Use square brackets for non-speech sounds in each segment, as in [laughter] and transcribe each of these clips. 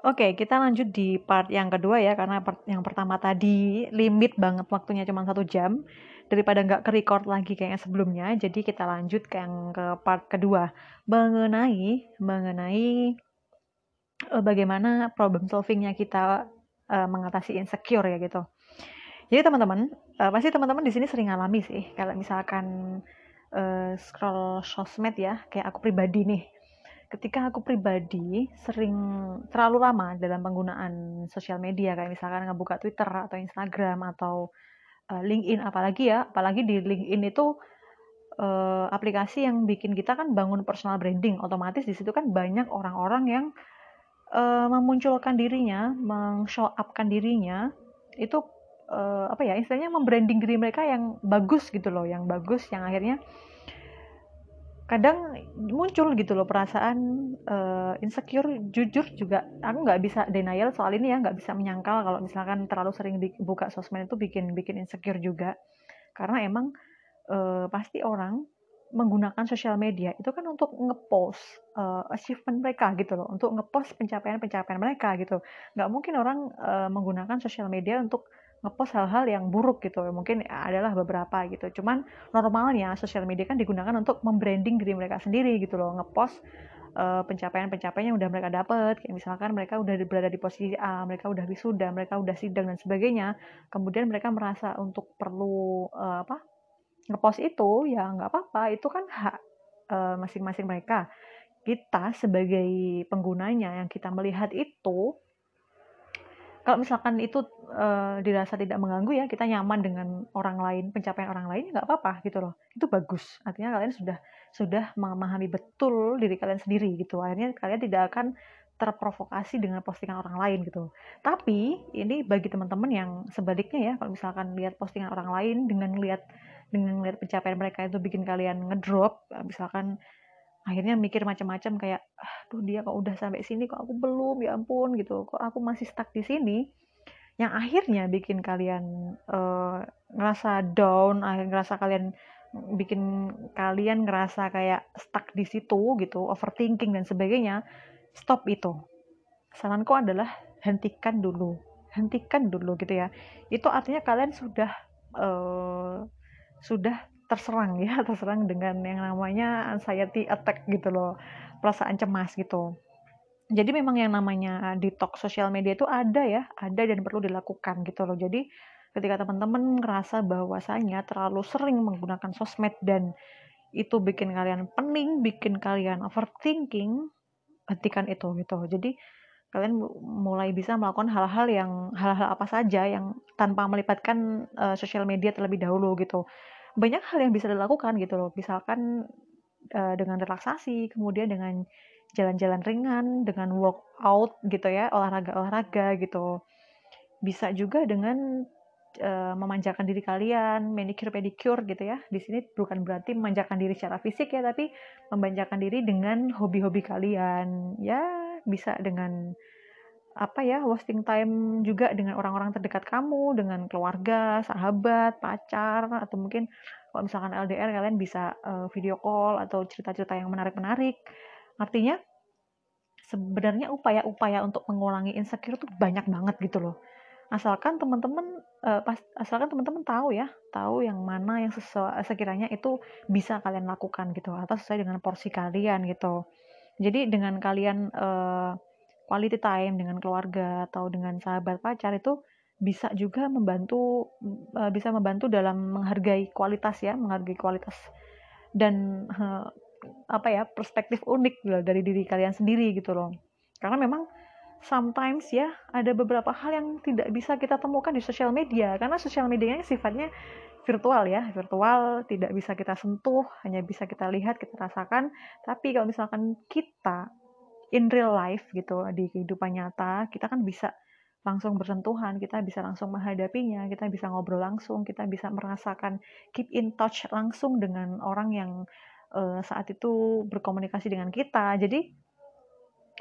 Oke, kita lanjut di part yang kedua ya, karena part yang pertama tadi limit banget waktunya cuma satu jam, daripada nggak ke record lagi kayak yang sebelumnya, jadi kita lanjut ke yang ke part kedua mengenai mengenai uh, bagaimana problem solvingnya kita uh, mengatasi insecure ya gitu. Jadi teman-teman, uh, pasti teman-teman di sini sering alami sih, kalau misalkan uh, scroll sosmed ya, kayak aku pribadi nih ketika aku pribadi sering terlalu lama dalam penggunaan sosial media kayak misalkan ngebuka Twitter atau Instagram atau uh, LinkedIn apalagi ya apalagi di LinkedIn itu uh, aplikasi yang bikin kita kan bangun personal branding otomatis di situ kan banyak orang-orang yang uh, memunculkan dirinya mengshow upkan dirinya itu uh, apa ya istilahnya membranding diri mereka yang bagus gitu loh yang bagus yang akhirnya kadang muncul gitu loh perasaan uh, insecure jujur juga. Aku nggak bisa denial soal ini ya nggak bisa menyangkal kalau misalkan terlalu sering buka sosmed itu bikin bikin insecure juga. Karena emang uh, pasti orang menggunakan sosial media itu kan untuk ngepost uh, achievement mereka gitu loh. Untuk ngepost pencapaian-pencapaian mereka gitu. Nggak mungkin orang uh, menggunakan sosial media untuk ngepost hal-hal yang buruk gitu mungkin adalah beberapa gitu. Cuman normalnya sosial media kan digunakan untuk membranding diri mereka sendiri gitu loh ngepost uh, pencapaian-pencapaian yang udah mereka dapat kayak misalkan mereka udah berada di posisi A mereka udah wisuda mereka udah sidang dan sebagainya. Kemudian mereka merasa untuk perlu uh, apa ngepost itu ya nggak apa-apa. Itu kan hak uh, masing-masing mereka. Kita sebagai penggunanya yang kita melihat itu kalau misalkan itu uh, dirasa tidak mengganggu ya kita nyaman dengan orang lain pencapaian orang lain nggak apa-apa gitu loh. Itu bagus. Artinya kalian sudah sudah memahami betul diri kalian sendiri gitu. Akhirnya kalian tidak akan terprovokasi dengan postingan orang lain gitu. Tapi ini bagi teman-teman yang sebaliknya ya kalau misalkan lihat postingan orang lain dengan lihat dengan lihat pencapaian mereka itu bikin kalian ngedrop misalkan akhirnya mikir macam-macam kayak tuh dia kok udah sampai sini kok aku belum? Ya ampun gitu. Kok aku masih stuck di sini? Yang akhirnya bikin kalian uh, ngerasa down akhirnya ngerasa kalian bikin kalian ngerasa kayak stuck di situ gitu overthinking dan sebagainya stop itu. Saranku adalah hentikan dulu hentikan dulu gitu ya. Itu artinya kalian sudah uh, sudah terserang ya [laughs] terserang dengan yang namanya anxiety attack gitu loh perasaan cemas gitu. Jadi memang yang namanya detox sosial media itu ada ya ada dan perlu dilakukan gitu loh. Jadi ketika teman-teman ngerasa bahwasanya terlalu sering menggunakan sosmed dan itu bikin kalian pening bikin kalian overthinking hentikan itu gitu. Jadi kalian mulai bisa melakukan hal-hal yang hal-hal apa saja yang tanpa melibatkan uh, sosial media terlebih dahulu gitu banyak hal yang bisa dilakukan gitu loh. Misalkan uh, dengan relaksasi kemudian dengan jalan-jalan ringan dengan workout gitu ya olahraga-olahraga gitu. Bisa juga dengan uh, memanjakan diri kalian manicure pedicure gitu ya. Di sini bukan berarti memanjakan diri secara fisik ya tapi memanjakan diri dengan hobi-hobi kalian. Ya bisa dengan apa ya wasting time juga dengan orang-orang terdekat kamu dengan keluarga sahabat pacar atau mungkin kalau misalkan LDR kalian bisa uh, video call atau cerita-cerita yang menarik-menarik. Artinya sebenarnya upaya-upaya untuk mengurangi insecure itu banyak banget gitu loh. Asalkan teman-teman uh, asalkan teman-teman tahu ya tahu yang mana yang sesuai sekiranya itu bisa kalian lakukan gitu atau sesuai dengan porsi kalian gitu. Jadi dengan kalian uh, quality time dengan keluarga atau dengan sahabat pacar itu bisa juga membantu uh, bisa membantu dalam menghargai kualitas ya menghargai kualitas dan uh, apa ya perspektif unik loh dari diri kalian sendiri gitu loh. Karena memang sometimes ya ada beberapa hal yang tidak bisa kita temukan di sosial media. Karena sosial medianya sifatnya virtual ya virtual tidak bisa kita sentuh hanya bisa kita lihat kita rasakan. Tapi kalau misalkan kita in real life gitu di kehidupan nyata kita kan bisa langsung bersentuhan, kita bisa langsung menghadapinya, kita bisa ngobrol langsung, kita bisa merasakan keep in touch langsung dengan orang yang uh, saat itu berkomunikasi dengan kita. Jadi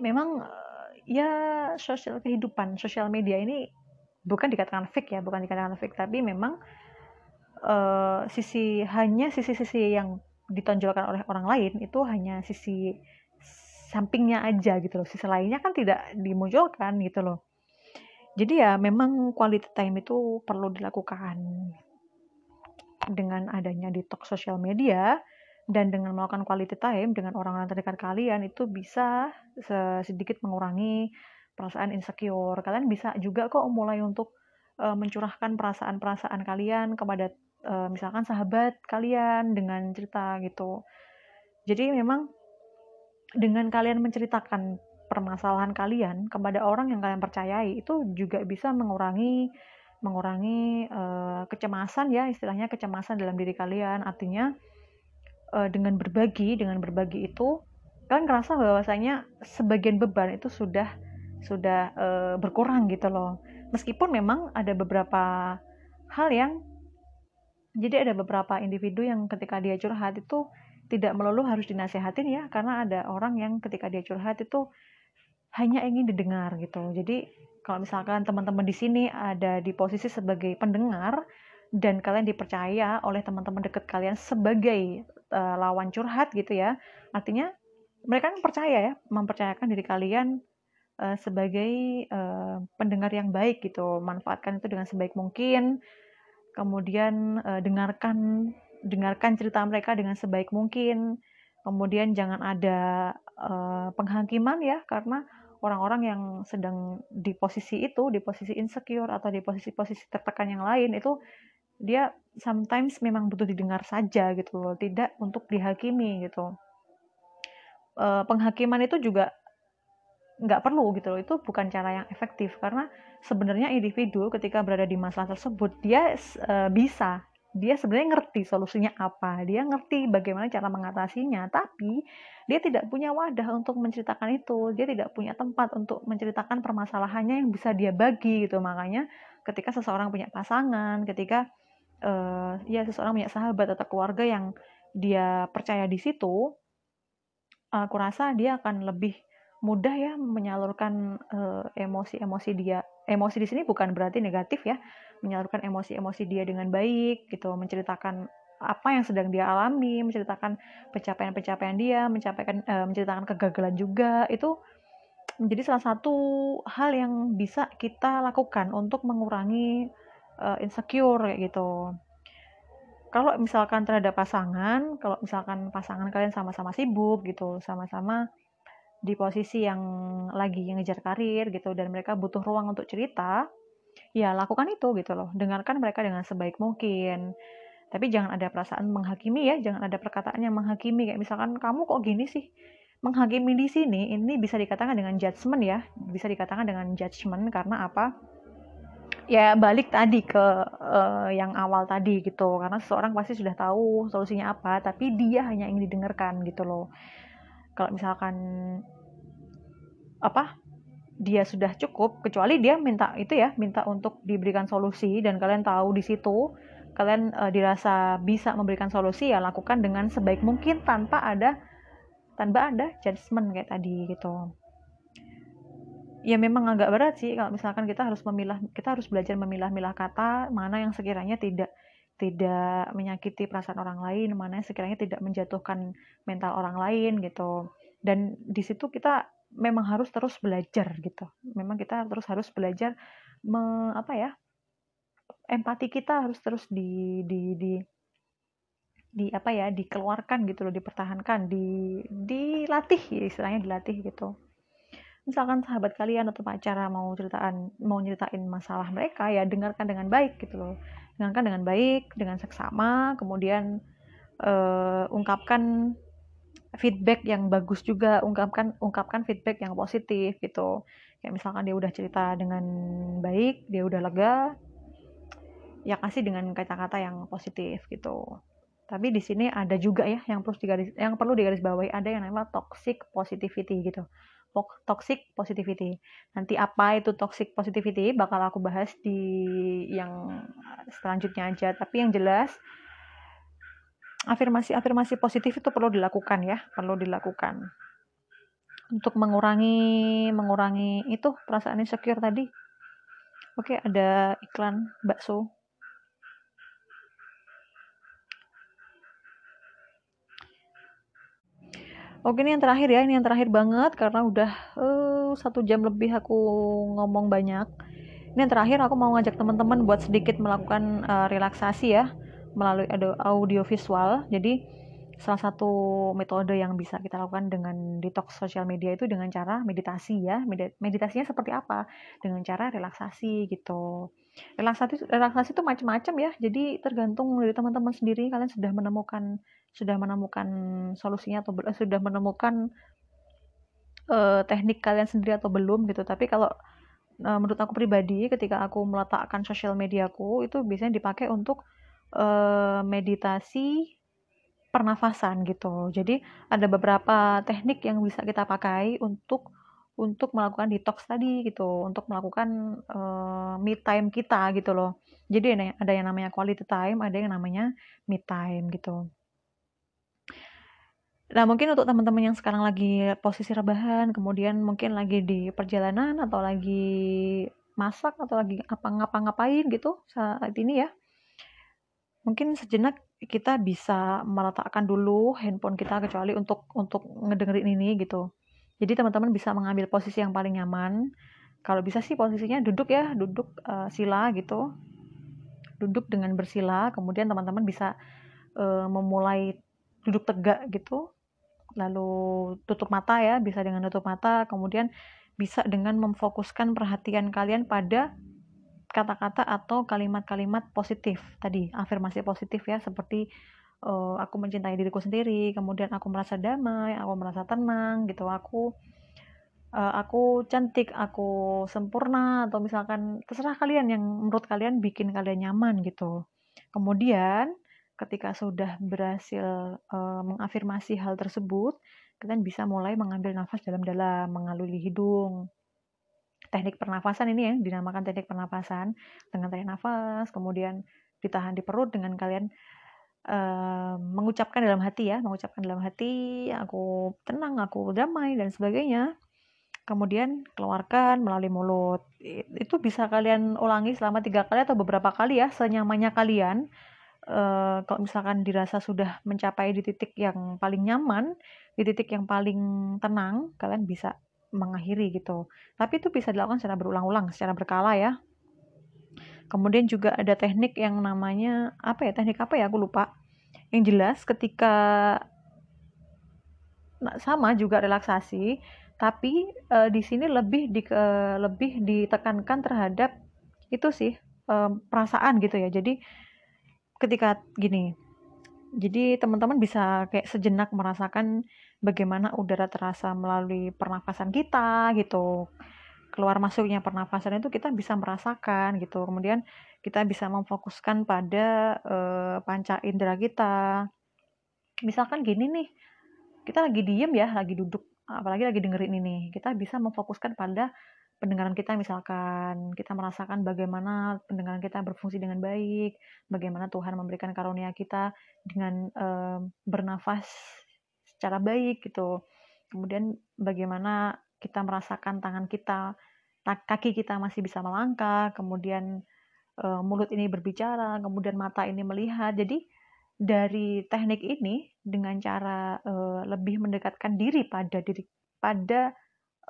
memang uh, ya sosial kehidupan, sosial media ini bukan dikatakan fake ya, bukan dikatakan fake, tapi memang uh, sisi hanya sisi-sisi yang ditonjolkan oleh orang lain itu hanya sisi sampingnya aja gitu loh sisi lainnya kan tidak dimunculkan gitu loh jadi ya memang quality time itu perlu dilakukan dengan adanya detox sosial media dan dengan melakukan quality time dengan orang-orang terdekat kalian itu bisa sedikit mengurangi perasaan insecure. Kalian bisa juga kok mulai untuk uh, mencurahkan perasaan-perasaan kalian kepada uh, misalkan sahabat kalian dengan cerita gitu. Jadi memang dengan kalian menceritakan permasalahan kalian kepada orang yang kalian percayai itu juga bisa mengurangi mengurangi uh, kecemasan ya istilahnya kecemasan dalam diri kalian. Artinya uh, dengan berbagi dengan berbagi itu kalian ngerasa bahwasanya sebagian beban itu sudah sudah uh, berkurang gitu loh. Meskipun memang ada beberapa hal yang jadi ada beberapa individu yang ketika dia curhat itu tidak melulu harus dinasehatin ya karena ada orang yang ketika dia curhat itu hanya ingin didengar gitu. Jadi kalau misalkan teman-teman di sini ada di posisi sebagai pendengar dan kalian dipercaya oleh teman-teman dekat kalian sebagai uh, lawan curhat gitu ya artinya mereka kan percaya ya mempercayakan diri kalian uh, sebagai uh, pendengar yang baik gitu. Manfaatkan itu dengan sebaik mungkin. Kemudian uh, dengarkan dengarkan cerita mereka dengan sebaik mungkin. Kemudian jangan ada uh, penghakiman ya karena orang-orang yang sedang di posisi itu di posisi insecure atau di posisi-posisi tertekan yang lain itu dia sometimes memang butuh didengar saja gitu loh tidak untuk dihakimi gitu. Uh, penghakiman itu juga nggak perlu gitu loh itu bukan cara yang efektif. Karena sebenarnya individu ketika berada di masalah tersebut dia uh, bisa dia sebenarnya ngerti solusinya apa. Dia ngerti bagaimana cara mengatasinya tapi dia tidak punya wadah untuk menceritakan itu. Dia tidak punya tempat untuk menceritakan permasalahannya yang bisa dia bagi gitu. Makanya ketika seseorang punya pasangan ketika uh, ya seseorang punya sahabat atau keluarga yang dia percaya di situ aku rasa dia akan lebih mudah ya menyalurkan emosi-emosi uh, dia. Emosi di sini bukan berarti negatif ya, menyalurkan emosi-emosi dia dengan baik gitu, menceritakan apa yang sedang dia alami, menceritakan pencapaian-pencapaian dia, mencapai uh, menceritakan kegagalan juga itu menjadi salah satu hal yang bisa kita lakukan untuk mengurangi uh, insecure kayak gitu. Kalau misalkan terhadap pasangan, kalau misalkan pasangan kalian sama-sama sibuk gitu, sama-sama di posisi yang lagi ngejar karir gitu dan mereka butuh ruang untuk cerita, ya lakukan itu gitu loh. Dengarkan mereka dengan sebaik mungkin. Tapi jangan ada perasaan menghakimi ya, jangan ada perkataan yang menghakimi kayak misalkan kamu kok gini sih. Menghakimi di sini ini bisa dikatakan dengan judgement ya, bisa dikatakan dengan judgement karena apa? Ya balik tadi ke uh, yang awal tadi gitu, karena seseorang pasti sudah tahu solusinya apa, tapi dia hanya ingin didengarkan gitu loh. Kalau misalkan apa dia sudah cukup kecuali dia minta itu ya minta untuk diberikan solusi dan kalian tahu di situ kalian uh, dirasa bisa memberikan solusi ya lakukan dengan sebaik mungkin tanpa ada tanpa ada judgement kayak tadi gitu. Ya memang agak berat sih kalau misalkan kita harus memilah kita harus belajar memilah-milah kata mana yang sekiranya tidak tidak menyakiti perasaan orang lain mana sekiranya tidak menjatuhkan mental orang lain gitu dan di situ kita memang harus terus belajar gitu. Memang kita terus harus belajar me, apa ya? Empati kita harus terus di di di di apa ya dikeluarkan gitu loh dipertahankan di dilatih ya istilahnya dilatih gitu misalkan sahabat kalian atau pacar mau ceritaan mau nyeritain masalah mereka ya dengarkan dengan baik gitu loh dengarkan dengan baik dengan seksama kemudian uh, ungkapkan feedback yang bagus juga ungkapkan ungkapkan feedback yang positif gitu. Kayak misalkan dia udah cerita dengan baik dia udah lega ya kasih dengan kata-kata yang positif gitu. Tapi di sini ada juga ya yang perlu digaris yang perlu digarisbawahi ada yang namanya toxic positivity gitu toxic positivity nanti apa itu toxic positivity bakal aku bahas di yang selanjutnya aja tapi yang jelas afirmasi-afirmasi positif itu perlu dilakukan ya, perlu dilakukan. Untuk mengurangi mengurangi itu perasaan insecure tadi. Oke, ada iklan bakso. Oke ini yang terakhir ya, ini yang terakhir banget karena udah uh, satu jam lebih aku ngomong banyak. Ini yang terakhir aku mau ngajak teman-teman buat sedikit melakukan uh, relaksasi ya melalui audio visual. Jadi salah satu metode yang bisa kita lakukan dengan detox sosial media itu dengan cara meditasi ya. Meditasinya seperti apa? Dengan cara relaksasi gitu. Relaksasi relaksasi itu macam-macam ya. Jadi tergantung dari teman-teman sendiri kalian sudah menemukan sudah menemukan solusinya atau sudah menemukan uh, teknik kalian sendiri atau belum gitu. Tapi kalau uh, menurut aku pribadi ketika aku meletakkan sosial mediaku itu biasanya dipakai untuk uh, meditasi pernafasan gitu. Jadi ada beberapa teknik yang bisa kita pakai untuk untuk melakukan detox tadi gitu. Untuk melakukan uh, me time kita gitu loh. Jadi ada yang namanya quality time ada yang namanya me time gitu Nah, mungkin untuk teman-teman yang sekarang lagi posisi rebahan, kemudian mungkin lagi di perjalanan atau lagi masak atau lagi apa ngapa-ngapain gitu saat ini ya. Mungkin sejenak kita bisa meletakkan dulu handphone kita kecuali untuk untuk ngedengerin ini gitu. Jadi teman-teman bisa mengambil posisi yang paling nyaman. Kalau bisa sih posisinya duduk ya, duduk uh, sila gitu. Duduk dengan bersila, kemudian teman-teman bisa uh, memulai duduk tegak gitu lalu tutup mata ya bisa dengan tutup mata kemudian bisa dengan memfokuskan perhatian kalian pada kata-kata atau kalimat-kalimat positif. Tadi afirmasi positif ya seperti uh, aku mencintai diriku sendiri kemudian aku merasa damai aku merasa tenang gitu aku uh, aku cantik aku sempurna atau misalkan terserah kalian yang menurut kalian bikin kalian nyaman gitu. Kemudian ketika sudah berhasil uh, mengafirmasi hal tersebut, kalian bisa mulai mengambil nafas dalam-dalam, mengaliri hidung. Teknik pernafasan ini ya, dinamakan teknik pernafasan dengan tarik nafas, kemudian ditahan di perut dengan kalian uh, mengucapkan dalam hati ya, mengucapkan dalam hati, aku tenang, aku damai dan sebagainya. Kemudian keluarkan melalui mulut. Itu bisa kalian ulangi selama tiga kali atau beberapa kali ya, senyamannya kalian uh, kalau misalkan dirasa sudah mencapai di titik yang paling nyaman, di titik yang paling tenang, kalian bisa mengakhiri gitu. Tapi itu bisa dilakukan secara berulang-ulang, secara berkala ya. Kemudian juga ada teknik yang namanya apa ya? Teknik apa ya? Aku lupa. Yang jelas ketika nah, sama juga relaksasi, tapi uh, di sini lebih di uh, lebih ditekankan terhadap itu sih um, perasaan gitu ya. Jadi ketika gini jadi teman-teman bisa kayak sejenak merasakan bagaimana udara terasa melalui pernafasan kita gitu. Keluar masuknya pernafasan itu kita bisa merasakan gitu. Kemudian kita bisa memfokuskan pada uh, panca indera kita. Misalkan gini nih kita lagi diem ya lagi duduk apalagi lagi dengerin ini kita bisa memfokuskan pada pendengaran kita misalkan kita merasakan bagaimana pendengaran kita berfungsi dengan baik, bagaimana Tuhan memberikan karunia kita dengan uh, bernafas secara baik gitu. Kemudian bagaimana kita merasakan tangan kita, kaki kita masih bisa melangkah, kemudian uh, mulut ini berbicara, kemudian mata ini melihat. Jadi dari teknik ini dengan cara uh, lebih mendekatkan diri pada diri pada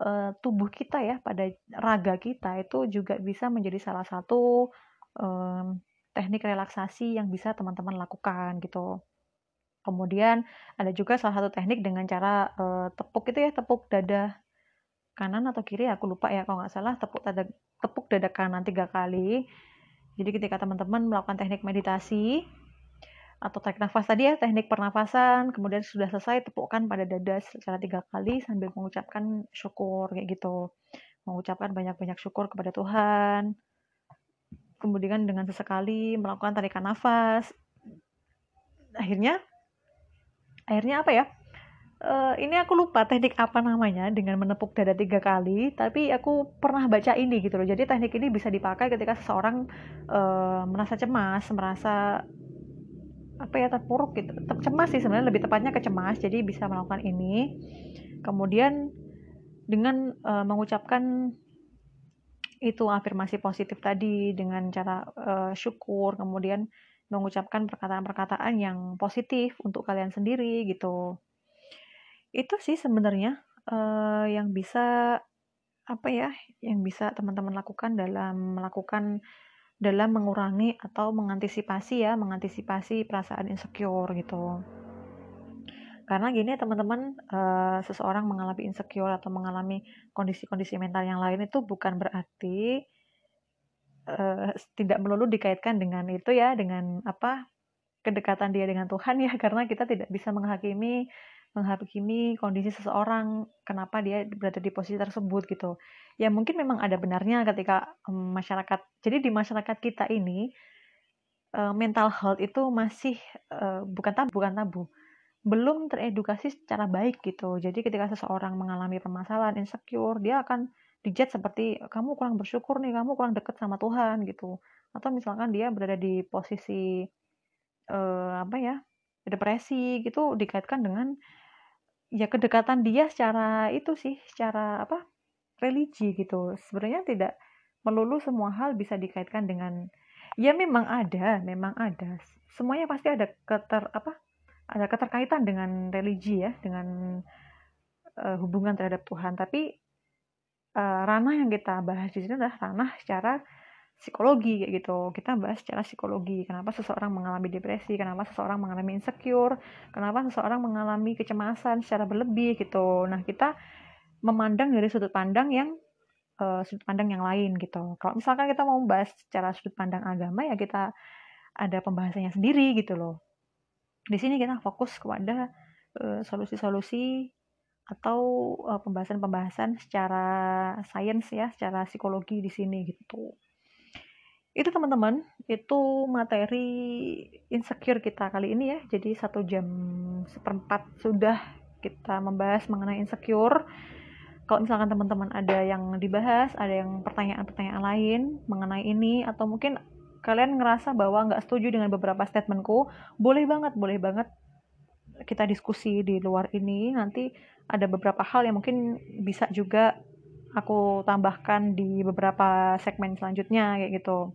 uh, tubuh kita ya, pada raga kita itu juga bisa menjadi salah satu um, teknik relaksasi yang bisa teman-teman lakukan gitu. Kemudian ada juga salah satu teknik dengan cara uh, tepuk itu ya, tepuk dada kanan atau kiri aku lupa ya kalau nggak salah tepuk dada tepuk dada kanan tiga kali. Jadi ketika teman-teman melakukan teknik meditasi, atau tarik nafas tadi ya teknik pernafasan kemudian sudah selesai tepukkan pada dada secara tiga kali sambil mengucapkan syukur kayak gitu. Mengucapkan banyak-banyak syukur kepada Tuhan. Kemudian dengan sesekali melakukan tarikan nafas. Akhirnya akhirnya apa ya? Uh, ini aku lupa teknik apa namanya dengan menepuk dada tiga kali tapi aku pernah baca ini gitu loh. Jadi teknik ini bisa dipakai ketika seseorang uh, merasa cemas merasa apa ya terpuruk gitu. Cemas sih sebenarnya lebih tepatnya kecemas jadi bisa melakukan ini. Kemudian dengan uh, mengucapkan itu afirmasi positif tadi dengan cara uh, syukur kemudian mengucapkan perkataan-perkataan yang positif untuk kalian sendiri gitu. Itu sih sebenarnya uh, yang bisa apa ya yang bisa teman-teman lakukan dalam melakukan dalam mengurangi atau mengantisipasi ya mengantisipasi perasaan insecure gitu. Karena gini teman-teman uh, seseorang mengalami insecure atau mengalami kondisi-kondisi mental yang lain itu bukan berarti uh, tidak melulu dikaitkan dengan itu ya dengan apa kedekatan dia dengan Tuhan ya [laughs] karena kita tidak bisa menghakimi menghakimi kondisi seseorang kenapa dia berada di posisi tersebut gitu ya mungkin memang ada benarnya ketika um, masyarakat jadi di masyarakat kita ini uh, mental health itu masih uh, bukan tabu bukan tabu belum teredukasi secara baik gitu. Jadi ketika seseorang mengalami permasalahan insecure, dia akan dijat seperti kamu kurang bersyukur nih, kamu kurang dekat sama Tuhan gitu. Atau misalkan dia berada di posisi uh, apa ya depresi gitu dikaitkan dengan ya kedekatan dia secara itu sih, secara apa religi gitu. Sebenarnya tidak melulu semua hal bisa dikaitkan dengan ya memang ada, memang ada. Semuanya pasti ada keter apa ada keterkaitan dengan religi ya, dengan uh, hubungan terhadap Tuhan. Tapi uh, ranah yang kita bahas di sini adalah ranah secara psikologi kayak gitu. Kita bahas secara psikologi. Kenapa seseorang mengalami depresi, kenapa seseorang mengalami insecure, kenapa seseorang mengalami kecemasan secara berlebih gitu. Nah, kita memandang dari sudut pandang yang uh, sudut pandang yang lain gitu. Kalau misalkan kita mau membahas secara sudut pandang agama ya kita ada pembahasannya sendiri gitu loh di sini kita fokus kepada solusi solusi-solusi atau uh, pembahasan-pembahasan secara sains ya, secara psikologi di sini gitu. Itu teman-teman, itu materi insecure kita kali ini ya. Jadi satu jam seperempat sudah kita membahas mengenai insecure. Kalau misalkan teman-teman ada yang dibahas, ada yang pertanyaan-pertanyaan lain mengenai ini, atau mungkin kalian ngerasa bahwa nggak setuju dengan beberapa statementku, boleh banget, boleh banget kita diskusi di luar ini. Nanti ada beberapa hal yang mungkin bisa juga aku tambahkan di beberapa segmen selanjutnya kayak gitu.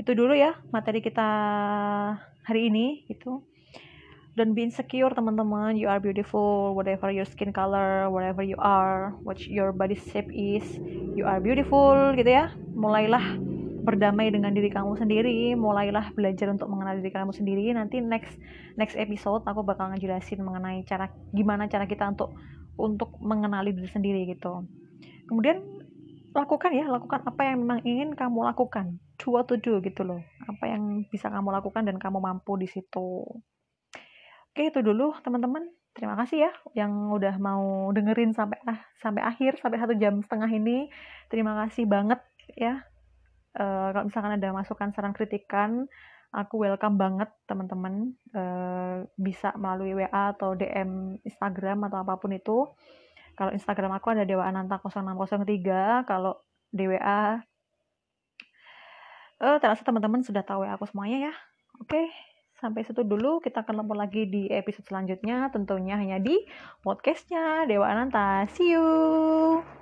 Itu dulu ya materi kita hari ini gitu. Don't be insecure teman-teman, you are beautiful whatever your skin color, whatever you are, what your body shape is, you are beautiful gitu ya. Mulailah berdamai dengan diri kamu sendiri mulailah belajar untuk mengenal diri kamu sendiri nanti next next episode aku bakal ngejelasin mengenai cara gimana cara kita untuk untuk mengenali diri sendiri gitu kemudian lakukan ya lakukan apa yang memang ingin kamu lakukan. Do what gitu loh. Apa yang bisa kamu lakukan dan kamu mampu di situ. Oke itu dulu teman-teman. Terima kasih ya yang udah mau dengerin sampai ah, sampai akhir sampai satu jam setengah ini. Terima kasih banget ya. Uh, kalau misalkan ada masukan saran kritikan aku welcome banget teman-teman. Uh, bisa melalui WA atau DM Instagram atau apa pun itu kalau Instagram aku ada Dewa Ananta 0603 kalau di WA uh, terasa teman-teman sudah tahu ya aku semuanya ya oke okay. Sampai situ dulu, kita akan ketemu lagi di episode selanjutnya, tentunya hanya di podcastnya Dewa Ananta. See you!